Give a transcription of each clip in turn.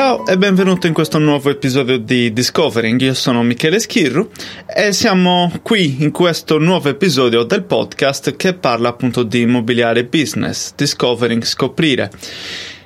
Ciao e benvenuto in questo nuovo episodio di Discovering. Io sono Michele Schirru e siamo qui in questo nuovo episodio del podcast che parla appunto di immobiliare business, Discovering, scoprire.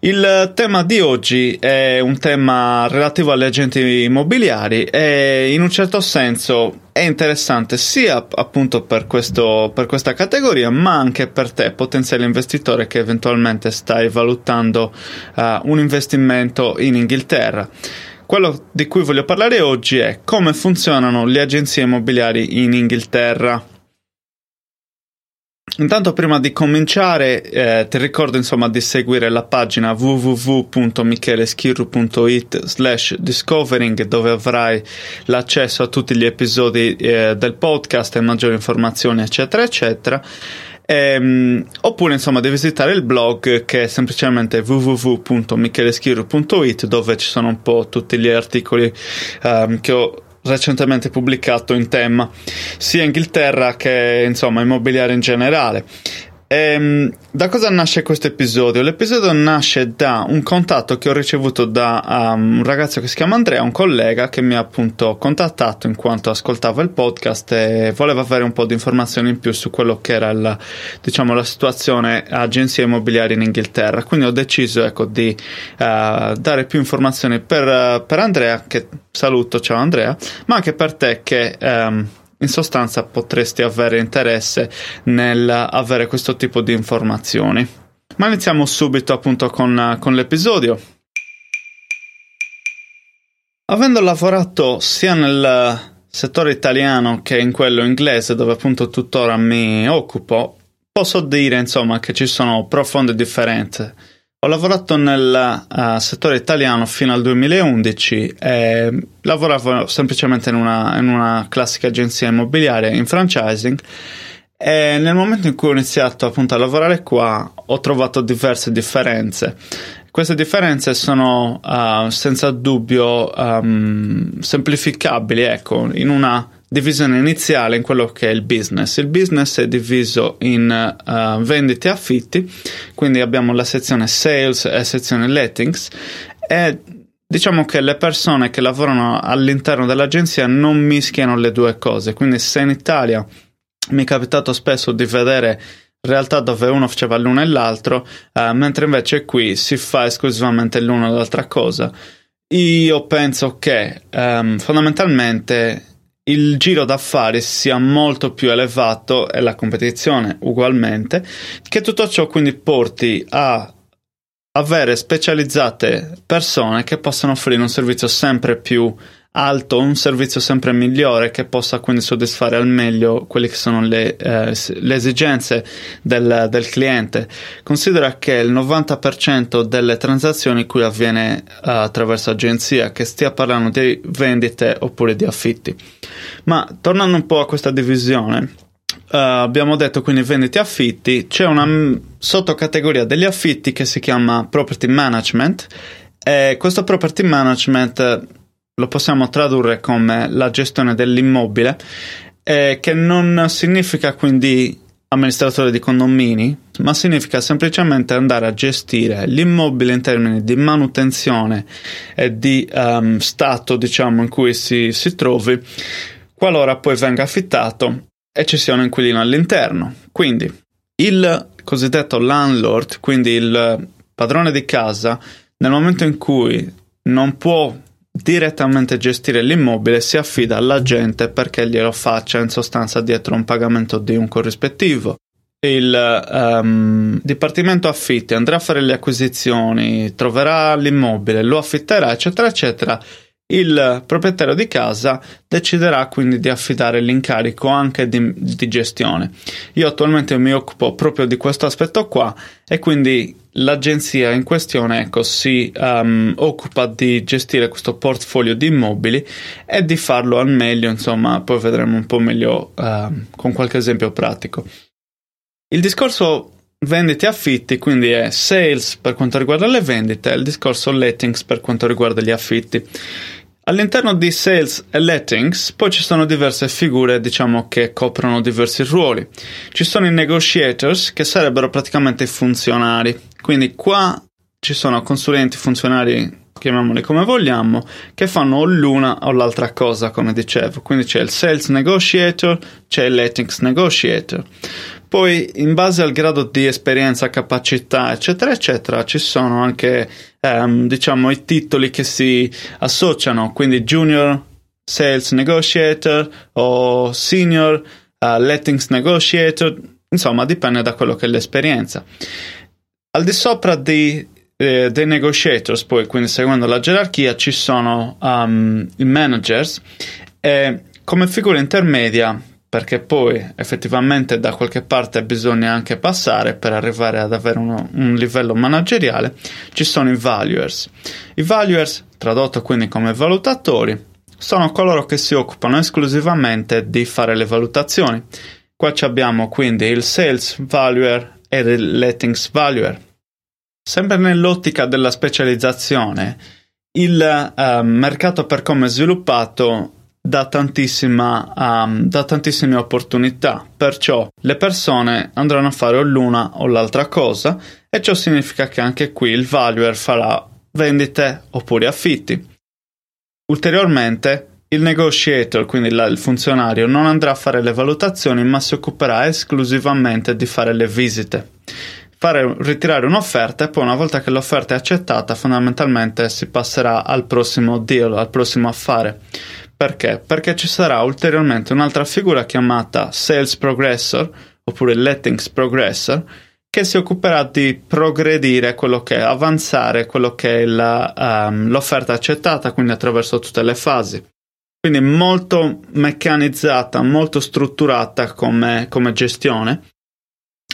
Il tema di oggi è un tema relativo agli agenti immobiliari e in un certo senso è interessante sia appunto per, questo, per questa categoria ma anche per te, potenziale investitore che eventualmente stai valutando uh, un investimento in Inghilterra. Quello di cui voglio parlare oggi è come funzionano le agenzie immobiliari in Inghilterra. Intanto prima di cominciare eh, ti ricordo insomma di seguire la pagina www.micheleschirru.it slash discovering dove avrai l'accesso a tutti gli episodi eh, del podcast e maggiori informazioni eccetera eccetera. Ehm, oppure insomma di visitare il blog che è semplicemente www.micheleschirru.it dove ci sono un po' tutti gli articoli um, che ho recentemente pubblicato in tema sia Inghilterra che insomma immobiliare in generale. Ehm, da cosa nasce questo episodio? L'episodio nasce da un contatto che ho ricevuto da um, un ragazzo che si chiama Andrea, un collega che mi ha appunto contattato in quanto ascoltava il podcast e voleva avere un po' di informazioni in più su quello che era il, diciamo, la situazione agenzie immobiliari in Inghilterra. Quindi ho deciso ecco, di uh, dare più informazioni per, uh, per, Andrea, che saluto, ciao Andrea, ma anche per te che um, in sostanza potresti avere interesse nel avere questo tipo di informazioni. Ma iniziamo subito appunto con, con l'episodio. Avendo lavorato sia nel settore italiano che in quello inglese, dove appunto tuttora mi occupo, posso dire insomma che ci sono profonde differenze ho lavorato nel uh, settore italiano fino al 2011 e lavoravo semplicemente in una, in una classica agenzia immobiliare in franchising e nel momento in cui ho iniziato appunto a lavorare qua ho trovato diverse differenze. Queste differenze sono uh, senza dubbio um, semplificabili, ecco, in una divisione iniziale in quello che è il business. Il business è diviso in uh, vendite e affitti, quindi abbiamo la sezione sales e sezione lettings e diciamo che le persone che lavorano all'interno dell'agenzia non mischiano le due cose, quindi se in Italia mi è capitato spesso di vedere realtà dove uno faceva l'uno e l'altro, uh, mentre invece qui si fa esclusivamente l'uno e l'altra cosa. Io penso che um, fondamentalmente il giro d'affari sia molto più elevato e la competizione ugualmente, che tutto ciò quindi porti a avere specializzate persone che possano offrire un servizio sempre più alto, un servizio sempre migliore che possa quindi soddisfare al meglio quelle che sono le, eh, le esigenze del, del, cliente. Considera che il 90% delle transazioni qui avviene uh, attraverso agenzia, che stia parlando di vendite oppure di affitti. Ma tornando un po' a questa divisione, uh, abbiamo detto quindi vendite affitti, c'è una m- sottocategoria degli affitti che si chiama property management e questo property management lo possiamo tradurre come la gestione dell'immobile, eh, che non significa quindi amministratore di condomini, ma significa semplicemente andare a gestire l'immobile in termini di manutenzione e di um, stato, diciamo, in cui si, si trovi, qualora poi venga affittato e ci sia un inquilino all'interno. Quindi il cosiddetto landlord, quindi il padrone di casa, nel momento in cui non può direttamente gestire l'immobile si affida all'agente perché glielo faccia in sostanza dietro un pagamento di un corrispettivo. Il um, dipartimento affitti andrà a fare le acquisizioni, troverà l'immobile, lo affitterà, eccetera, eccetera il proprietario di casa deciderà quindi di affidare l'incarico anche di, di, gestione. Io attualmente mi occupo proprio di questo aspetto qua e quindi l'agenzia in questione ecco, si um, occupa di gestire questo portfolio di immobili e di farlo al meglio, insomma, poi vedremo un po' meglio uh, con qualche esempio pratico. Il discorso vendite e affitti, quindi è sales per quanto riguarda le vendite e il discorso lettings per quanto riguarda gli affitti. All'interno di sales e lettings poi ci sono diverse figure, diciamo, che coprono diversi ruoli. Ci sono i negotiators, che sarebbero praticamente i funzionari. Quindi qua ci sono consulenti, funzionari, chiamiamoli come vogliamo, che fanno l'una o l'altra cosa, come dicevo. Quindi c'è il sales negotiator, c'è il lettings negotiator. Poi, in base al grado di esperienza, capacità, eccetera, eccetera, ci sono anche, ehm, diciamo, i titoli che si associano, quindi junior sales negotiator o senior uh, lettings negotiator, insomma, dipende da quello che è l'esperienza. Al di sopra di, eh, dei negotiators, poi, quindi seguendo la gerarchia, ci sono um, i managers e come figura intermedia perché poi effettivamente da qualche parte bisogna anche passare per arrivare ad avere uno, un livello manageriale, ci sono i valuers. I valuers, tradotto quindi come valutatori, sono coloro che si occupano esclusivamente di fare le valutazioni. Qua abbiamo quindi il sales valuer e il lettings valuer. Sempre nell'ottica della specializzazione, il uh, mercato per come è sviluppato tantissima, um, dà tantissime opportunità, perciò le persone andranno a fare o l'una o l'altra cosa e ciò significa che anche qui il valuer farà vendite oppure affitti. Ulteriormente, il negotiator, quindi il funzionario, non andrà a fare le valutazioni ma si occuperà esclusivamente di fare le visite. Fare, ritirare un'offerta e poi una volta che l'offerta è accettata fondamentalmente si passerà al prossimo deal, al prossimo affare. Perché? Perché ci sarà ulteriormente un'altra figura chiamata Sales Progressor oppure Lettings Progressor che si occuperà di progredire quello che è, avanzare quello che è la, um, l'offerta accettata, quindi attraverso tutte le fasi. Quindi molto meccanizzata, molto strutturata come, come gestione.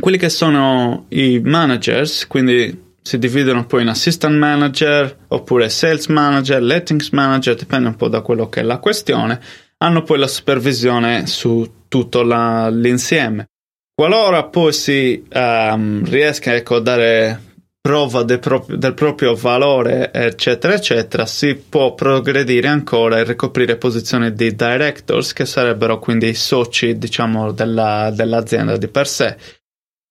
Quelli che sono i managers, quindi si dividono poi in assistant manager oppure sales manager, lettings manager, dipende un po' da quello che è la questione, hanno poi la supervisione su tutto la, l'insieme. Qualora poi si um, riesca ecco, a dare prova de pro- del proprio valore, eccetera, eccetera, si può progredire ancora e ricoprire posizioni di directors, che sarebbero quindi i soci, diciamo, della, dell'azienda di per sé.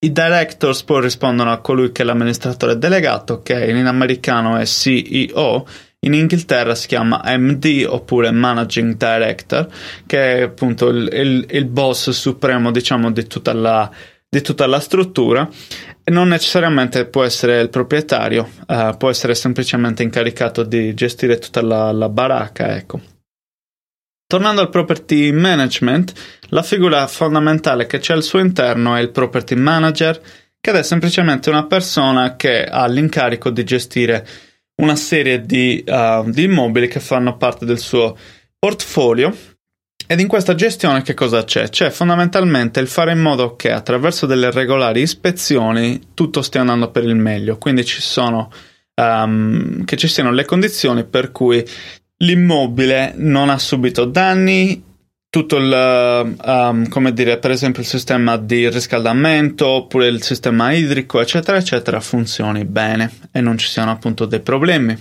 I directors poi rispondono a colui che è l'amministratore delegato, che in americano è CEO, in Inghilterra si chiama MD oppure Managing Director, che è appunto il, il, il boss supremo, diciamo, di tutta la, di tutta la struttura non necessariamente può essere il proprietario, uh, può essere semplicemente incaricato di gestire tutta la, la baracca, ecco. Tornando al property management, la figura fondamentale che c'è al suo interno è il property manager, che è semplicemente una persona che ha l'incarico di gestire una serie di, uh, di immobili che fanno parte del suo portfolio. Ed in questa gestione che cosa c'è? C'è fondamentalmente il fare in modo che attraverso delle regolari ispezioni tutto stia andando per il meglio, quindi ci sono um, che ci siano le condizioni per cui l'immobile non ha subito danni, tutto il, um, come dire, per esempio il sistema di riscaldamento oppure il sistema idrico, eccetera, eccetera, funzioni bene e non ci siano appunto dei problemi.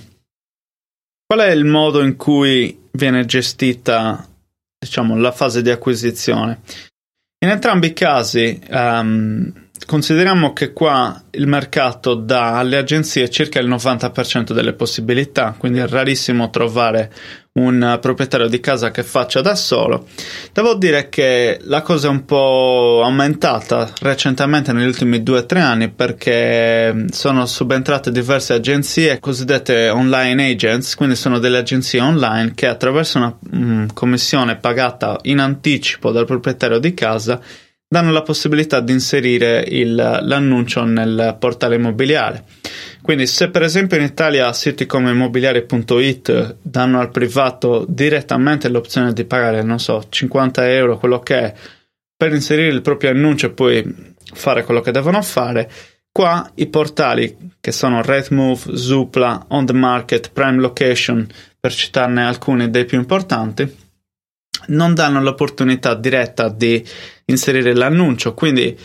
Qual è il modo in cui viene gestita, diciamo, la fase di acquisizione? In entrambi i casi, um, consideriamo che qua il mercato dà alle agenzie circa il 90% delle possibilità, quindi è rarissimo trovare un proprietario di casa che faccia da solo. Devo dire che la cosa è un po' aumentata recentemente negli ultimi 2-3 anni perché sono subentrate diverse agenzie cosiddette online agents, quindi sono delle agenzie online che attraverso una mm, commissione pagata in anticipo dal proprietario di casa danno la possibilità di inserire il, l'annuncio nel portale immobiliare. Quindi se per esempio in Italia siti come immobiliare.it danno al privato direttamente l'opzione di pagare, non so, 50 euro, quello che è, per inserire il proprio annuncio e poi fare quello che devono fare, qua i portali che sono Redmove, Zoopla, On The Market, Prime Location, per citarne alcuni dei più importanti, non danno l'opportunità diretta di inserire l'annuncio, quindi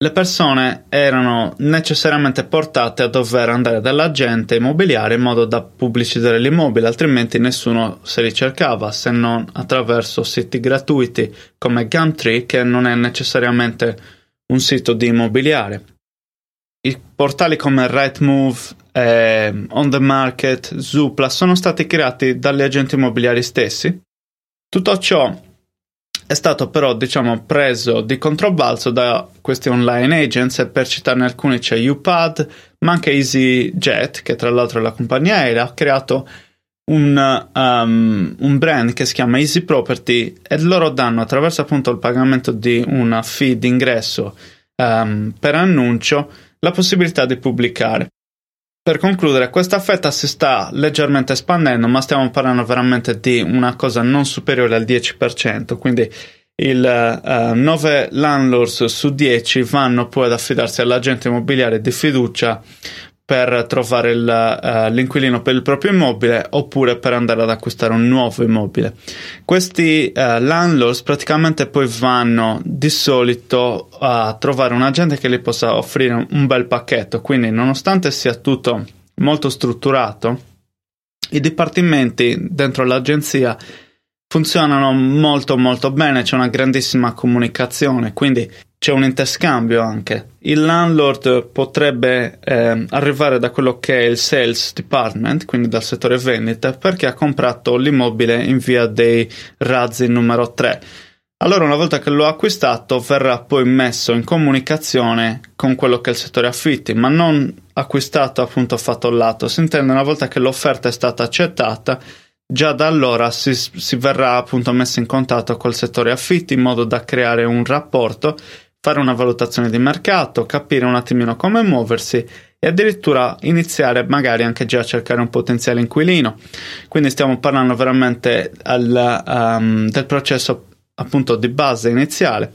le persone erano necessariamente portate a dover andare dall'agente immobiliare in modo da pubblicizzare l'immobile, altrimenti nessuno se li cercava se non attraverso siti gratuiti come Gumtree, che non è necessariamente un sito di immobiliare. I portali come Rightmove, eh, On the Market, Zoopla sono stati creati dagli agenti immobiliari stessi. Tutto ciò è stato però diciamo preso di controbalzo da questi online agents e per citarne alcuni c'è UPAD ma anche EasyJet che tra l'altro è la compagnia aerea ha creato un, um, un, brand che si chiama Easy Property e loro danno attraverso appunto il pagamento di una fee d'ingresso um, per annuncio la possibilità di pubblicare per concludere, questa fetta si sta leggermente espandendo, ma stiamo parlando veramente di una cosa non superiore al 10%, quindi il uh, 9 landlords su 10 vanno poi ad affidarsi all'agente immobiliare di fiducia per trovare il, uh, l'inquilino per il proprio immobile oppure per andare ad acquistare un nuovo immobile. Questi uh, landlords praticamente poi vanno di solito a trovare un agente che gli possa offrire un bel pacchetto, quindi nonostante sia tutto molto strutturato, i dipartimenti dentro l'agenzia funzionano molto molto bene, c'è una grandissima comunicazione, quindi c'è un interscambio anche. Il landlord potrebbe eh, arrivare da quello che è il sales department, quindi dal settore vendita, perché ha comprato l'immobile in via dei Razzi numero 3. Allora, una volta che l'ho acquistato, verrà poi messo in comunicazione con quello che è il settore affitti, ma non acquistato appunto fatto lato. Si intende una volta che l'offerta è stata accettata Già da allora si, si verrà appunto messo in contatto col settore affitti in modo da creare un rapporto, fare una valutazione di mercato, capire un attimino come muoversi e addirittura iniziare magari anche già a cercare un potenziale inquilino. Quindi stiamo parlando veramente al, um, del processo appunto di base iniziale.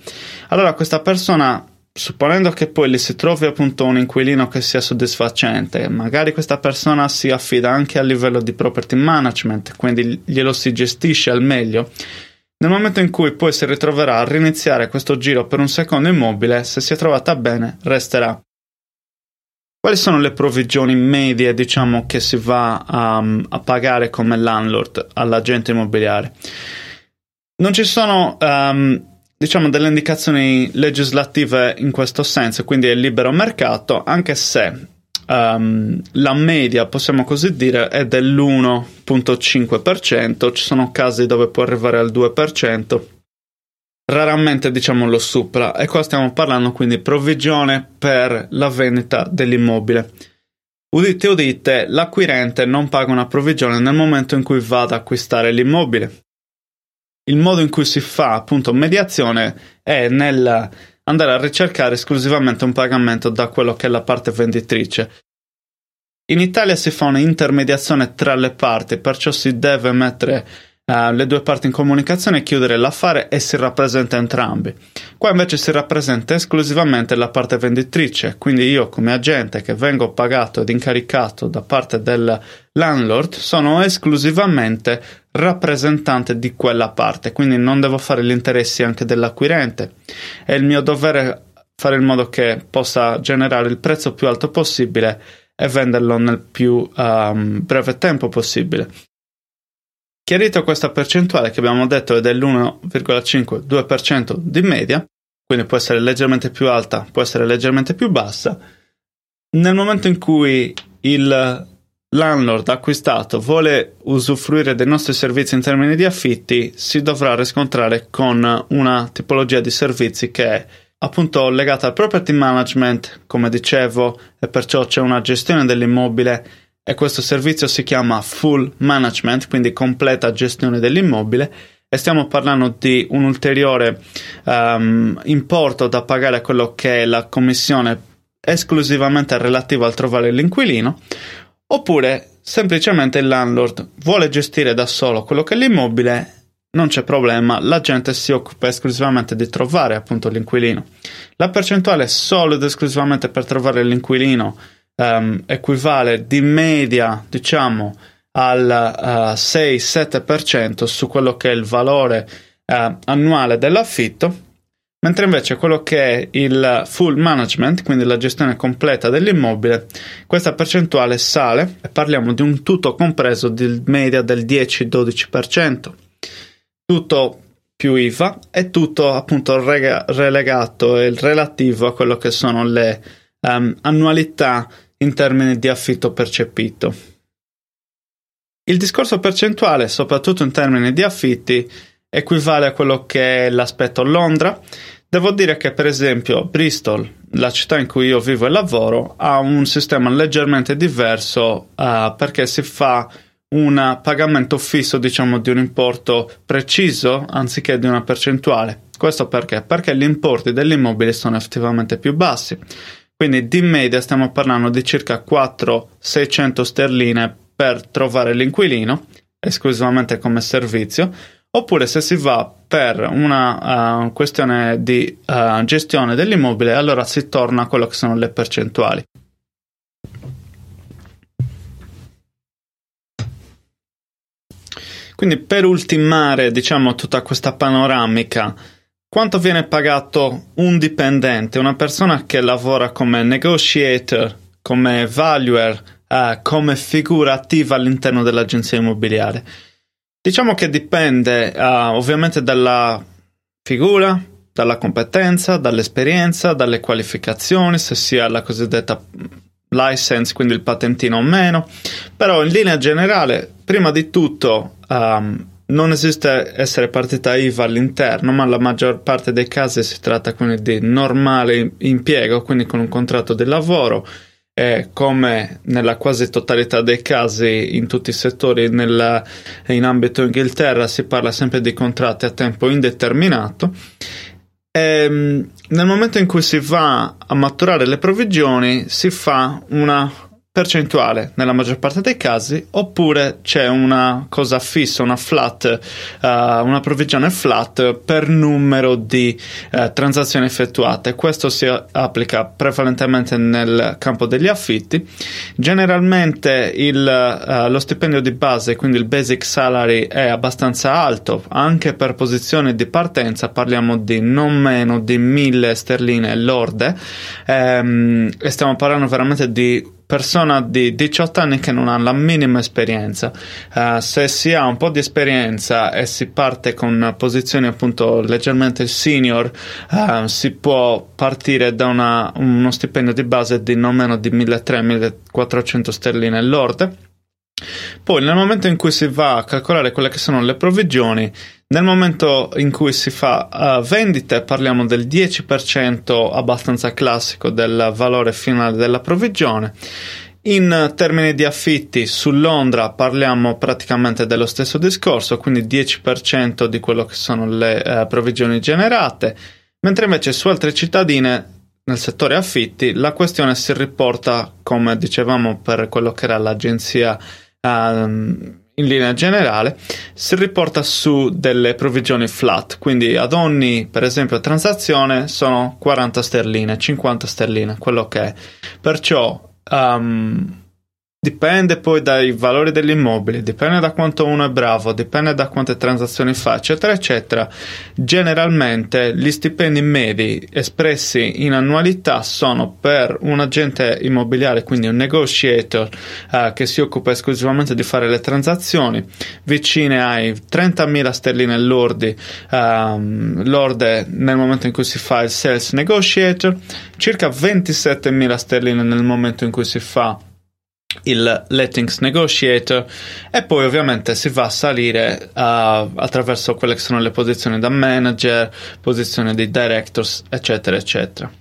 Allora questa persona supponendo che poi gli si trovi appunto un inquilino che sia soddisfacente, magari questa persona si affida anche a livello di property management, quindi glielo si gestisce al meglio. Nel momento in cui poi si ritroverà a riniziare questo giro per un secondo immobile, se si è trovata bene, resterà. Quali sono le provvigioni medie, diciamo, che si va a, a pagare come landlord all'agente immobiliare? Non ci sono um, diciamo delle indicazioni legislative in questo senso, quindi è libero mercato, anche se um, la media, possiamo così dire, è dell'1.5%, ci sono casi dove può arrivare al 2%, raramente diciamo lo supera e qua stiamo parlando quindi provvigione per la vendita dell'immobile. Udite udite, l'acquirente non paga una provvigione nel momento in cui va ad acquistare l'immobile. Il modo in cui si fa appunto mediazione è nel andare a ricercare esclusivamente un pagamento da quello che è la parte venditrice. In Italia si fa un'intermediazione tra le parti, perciò si deve mettere uh, le due parti in comunicazione, chiudere l'affare e si rappresenta entrambi. Qua invece si rappresenta esclusivamente la parte venditrice, quindi io come agente che vengo pagato ed incaricato da parte del landlord sono esclusivamente rappresentante di quella parte, quindi non devo fare gli interessi anche dell'acquirente. È il mio dovere fare in modo che possa generare il prezzo più alto possibile e venderlo nel più um, breve tempo possibile. Chiarito questa percentuale che abbiamo detto è dell'1,5-2% di media, quindi può essere leggermente più alta, può essere leggermente più bassa, nel momento in cui il landlord acquistato vuole usufruire dei nostri servizi in termini di affitti, si dovrà riscontrare con una tipologia di servizi che è appunto legata al property management, come dicevo, e perciò c'è una gestione dell'immobile e questo servizio si chiama full management, quindi completa gestione dell'immobile e stiamo parlando di un ulteriore um, importo da pagare a quello che è la commissione esclusivamente relativa al trovare l'inquilino oppure semplicemente il landlord vuole gestire da solo quello che è l'immobile non c'è problema, la gente si occupa esclusivamente di trovare appunto l'inquilino. La percentuale solo ed esclusivamente per trovare l'inquilino um, equivale di media, diciamo, al uh, eh, 6-7% su quello che è il valore uh, annuale dell'affitto. mentre invece quello che è il full management, quindi la gestione completa dell'immobile, questa percentuale sale e parliamo di un tutto compreso di media del 10-12%. Tutto più IVA e tutto appunto rega- relegato e relativo a quello che sono le um, annualità in termini di affitto percepito. Il discorso percentuale, soprattutto in termini di affitti, equivale a quello che è l'aspetto Londra. Devo dire che, per esempio, Bristol, la città in cui io vivo e lavoro, ha un sistema leggermente diverso uh, perché si fa un pagamento fisso, diciamo, di un importo preciso anziché di una percentuale. Questo perché? Perché gli importi dell'immobile sono effettivamente più bassi. Quindi di media stiamo parlando di circa 400-600 sterline per trovare l'inquilino, esclusivamente come servizio, oppure se si va per una uh, questione di uh, gestione dell'immobile, allora si torna a quello che sono le percentuali. Quindi per ultimare, diciamo, tutta questa panoramica, quanto viene pagato un dipendente, una persona che lavora come negotiator, come valuer, uh, come figura attiva all'interno dell'agenzia immobiliare? Diciamo che dipende uh, ovviamente dalla figura, dalla competenza, dall'esperienza, dalle qualificazioni, se sia la cosiddetta license, quindi il patentino o meno, però in linea generale, prima di tutto, um, non esiste essere partita IVA all'interno, ma la maggior parte dei casi si tratta quindi di normale impiego, quindi con un contratto di lavoro. E come nella quasi totalità dei casi in tutti i settori nella, in ambito Inghilterra si parla sempre di contratti a tempo indeterminato. E, ehm, nel momento in cui si va a maturare le provvigioni si fa una percentuale nella maggior parte dei casi, oppure c'è una cosa fissa, una flat, uh, una provvigione flat per numero di uh, transazioni effettuate. Questo si applica prevalentemente nel campo degli affitti. Generalmente il, uh, lo stipendio di base, quindi il basic salary, è abbastanza alto, anche per posizioni di partenza parliamo di non meno di 1000 sterline lorde ehm, e stiamo parlando veramente di persona di 18 anni che non ha la minima esperienza. Uh, se si ha un po' di esperienza e si parte con posizioni appunto leggermente senior, uh, si può partire da una, uno stipendio di base di non meno di 1.300-1.400 sterline lorde. Poi nel momento in cui si va a calcolare quelle che sono le provvigioni, nel momento in cui si fa uh, vendite parliamo del 10% abbastanza classico del valore finale della provvigione. In termini di affitti su Londra parliamo praticamente dello stesso discorso, quindi 10% di quello che sono le uh, provvigioni generate, mentre invece su altre cittadine nel settore affitti la questione si riporta, come dicevamo per quello che era l'agenzia uh, in linea generale si riporta su delle provvigioni flat, quindi ad ogni, per esempio, transazione sono 40 sterline, 50 sterline, quello che è. Perciò um, Dipende poi dai valori dell'immobile, dipende da quanto uno è bravo, dipende da quante transazioni fa, eccetera, eccetera. Generalmente gli stipendi medi espressi in annualità sono per un agente immobiliare, quindi un negotiator eh, che si occupa esclusivamente di fare le transazioni, vicine ai 30.000 sterline lordi, ehm, lorde nel momento in cui si fa il sales negotiator, circa 27.000 sterline nel momento in cui si fa il Lettings Negotiator e poi ovviamente si va a salire uh, attraverso quelle che sono le posizioni da manager, posizioni di directors, eccetera, eccetera.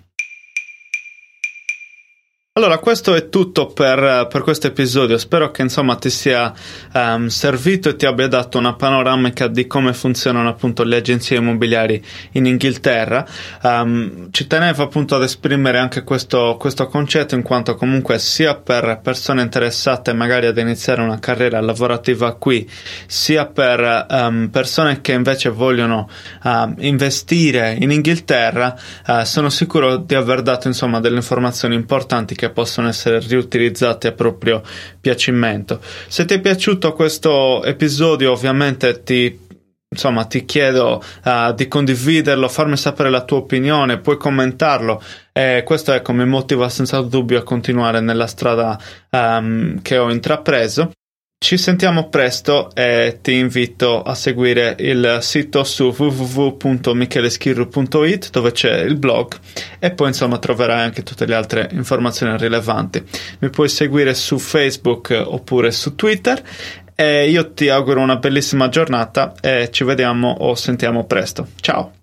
Allora, questo è tutto per, per questo episodio. Spero che insomma ti sia um, servito e ti abbia dato una panoramica di come funzionano appunto le agenzie immobiliari in Inghilterra. Um, ci tenevo appunto ad esprimere anche questo, questo, concetto in quanto comunque sia per persone interessate magari ad iniziare una carriera lavorativa qui, sia per um, persone che invece vogliono uh, investire in Inghilterra, uh, sono sicuro di aver dato insomma delle informazioni importanti che possono essere riutilizzati a proprio piacimento. Se ti è piaciuto questo episodio, ovviamente ti insomma ti chiedo uh, di condividerlo, farmi sapere la tua opinione, puoi commentarlo e questo ecco mi motiva senza dubbio a continuare nella strada um, che ho intrapreso. Ci sentiamo presto e ti invito a seguire il sito su www.micheleschirru.it dove c'è il blog e poi insomma troverai anche tutte le altre informazioni rilevanti. Mi puoi seguire su Facebook oppure su Twitter e io ti auguro una bellissima giornata e ci vediamo o sentiamo presto. Ciao!